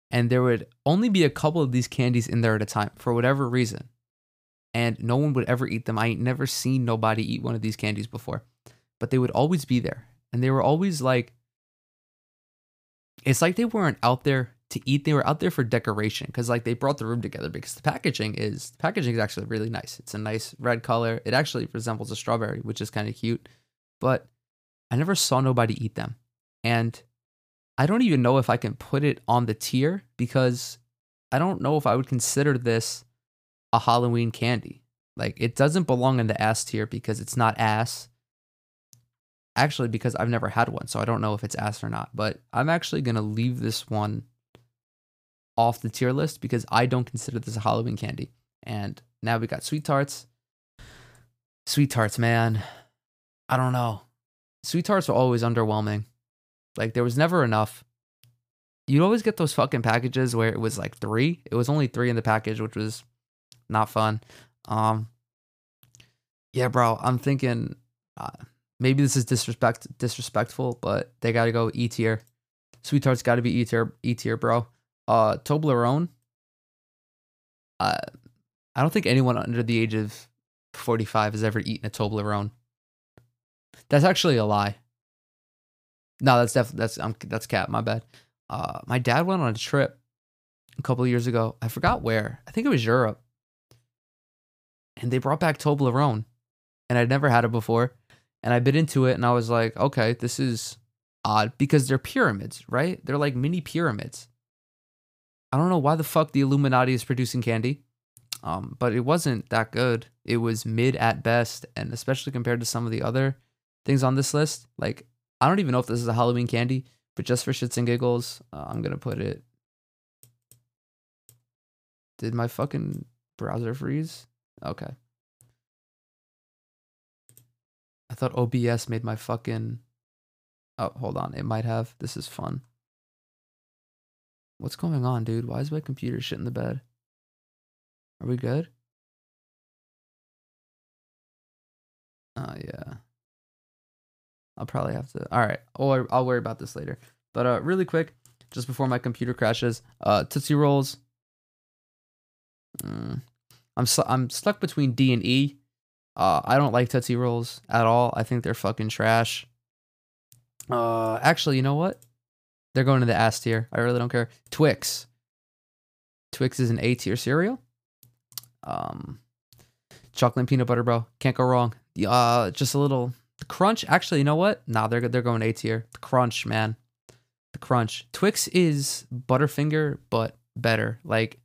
S1: And there would only be a couple of these candies in there at a time for whatever reason. And no one would ever eat them. I ain't never seen nobody eat one of these candies before, but they would always be there. And they were always like, it's like they weren't out there to eat. They were out there for decoration because like they brought the room together because the packaging is the packaging is actually really nice. It's a nice red color. It actually resembles a strawberry, which is kind of cute. But I never saw nobody eat them. And I don't even know if I can put it on the tier because I don't know if I would consider this a Halloween candy. Like it doesn't belong in the ass tier because it's not ass actually because I've never had one, so I don't know if it's ass or not. But I'm actually gonna leave this one off the tier list because I don't consider this a Halloween candy. And now we got sweet tarts. Sweet tarts, man. I don't know. Sweet tarts are always underwhelming. Like there was never enough. You'd always get those fucking packages where it was like three. It was only three in the package, which was not fun. Um, yeah, bro. I'm thinking. Uh, maybe this is disrespect disrespectful, but they got to go E tier. Sweet tarts got to be E tier, E tier, bro. Uh, Toblerone. Uh, I don't think anyone under the age of 45 has ever eaten a Toblerone. That's actually a lie. No, that's definitely that's I'm that's cat. My bad. Uh, my dad went on a trip a couple years ago. I forgot where. I think it was Europe, and they brought back Toblerone, and I'd never had it before and I bit into it and I was like, okay, this is odd because they're pyramids, right? They're like mini pyramids. I don't know why the fuck the Illuminati is producing candy, um, but it wasn't that good. It was mid at best, and especially compared to some of the other things on this list. Like, I don't even know if this is a Halloween candy, but just for shits and giggles, uh, I'm gonna put it. Did my fucking browser freeze? Okay. I thought OBS made my fucking. Oh, hold on. It might have. This is fun. What's going on, dude? Why is my computer shit in the bed? Are we good? Oh, yeah. I'll probably have to. All right. Or I'll worry about this later. But uh, really quick, just before my computer crashes, uh, Tootsie Rolls. Mm. I'm I'm stuck between D and E uh, I don't like Tootsie Rolls at all. I think they're fucking trash. Uh, actually, you know what? They're going to the S tier. I really don't care. Twix. Twix is an A tier cereal. Um, chocolate and peanut butter, bro. Can't go wrong. Uh, just a little crunch. Actually, you know what? Nah, they're they're going A tier. The crunch, man. The crunch. Twix is Butterfinger, but better. Like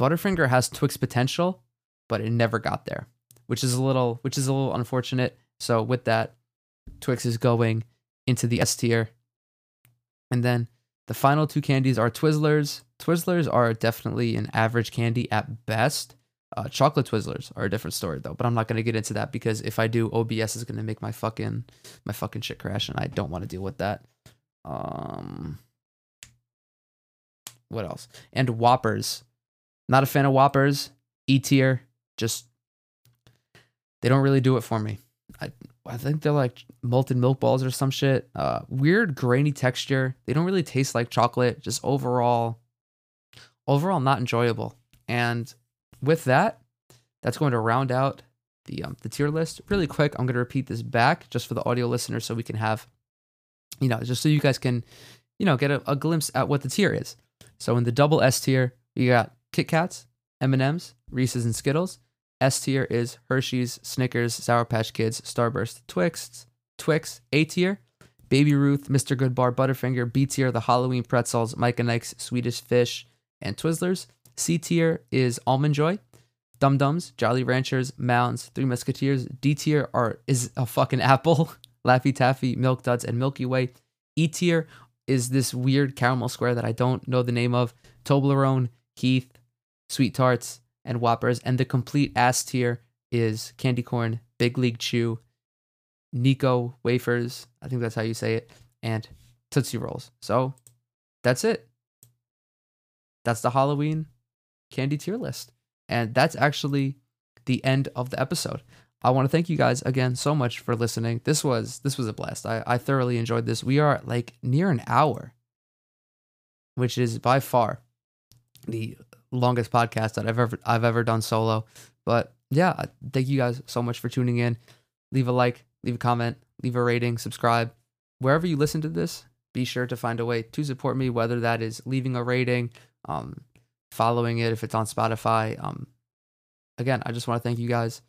S1: Butterfinger has Twix potential, but it never got there which is a little which is a little unfortunate. So with that, Twix is going into the S tier. And then the final two candies are Twizzlers. Twizzlers are definitely an average candy at best. Uh, chocolate Twizzlers are a different story though, but I'm not gonna get into that because if I do, OBS is gonna make my fucking my fucking shit crash, and I don't want to deal with that. Um, what else? And Whoppers. Not a fan of Whoppers. E tier. Just they don't really do it for me. I I think they're like molten milk balls or some shit. Uh, weird grainy texture. They don't really taste like chocolate. Just overall, overall not enjoyable. And with that, that's going to round out the um, the tier list. Really quick, I'm going to repeat this back just for the audio listeners, so we can have, you know, just so you guys can, you know, get a, a glimpse at what the tier is. So in the double S tier, you got Kit Kats, M and M's, Reese's, and Skittles. S tier is Hershey's, Snickers, Sour Patch Kids, Starburst, Twix, Twix. A tier, Baby Ruth, Mr. Goodbar, Butterfinger. B tier, the Halloween pretzels, Mike and Ike's, Swedish Fish, and Twizzlers. C tier is Almond Joy, Dum Dums, Jolly Ranchers, Mounds, Three Musketeers. D tier are is a fucking apple, Laffy Taffy, Milk Duds, and Milky Way. E tier is this weird caramel square that I don't know the name of. Toblerone, Heath, Sweet Tarts, and Whoppers, and the complete ass tier is candy corn, Big League Chew, Nico wafers, I think that's how you say it, and Tootsie Rolls. So that's it. That's the Halloween candy tier list. And that's actually the end of the episode. I want to thank you guys again so much for listening. This was this was a blast. I, I thoroughly enjoyed this. We are like near an hour, which is by far the longest podcast that I've ever I've ever done solo. But yeah, thank you guys so much for tuning in. Leave a like, leave a comment, leave a rating, subscribe. Wherever you listen to this, be sure to find a way to support me, whether that is leaving a rating, um, following it if it's on Spotify. Um, again, I just want to thank you guys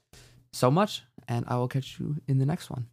S1: so much, and I will catch you in the next one.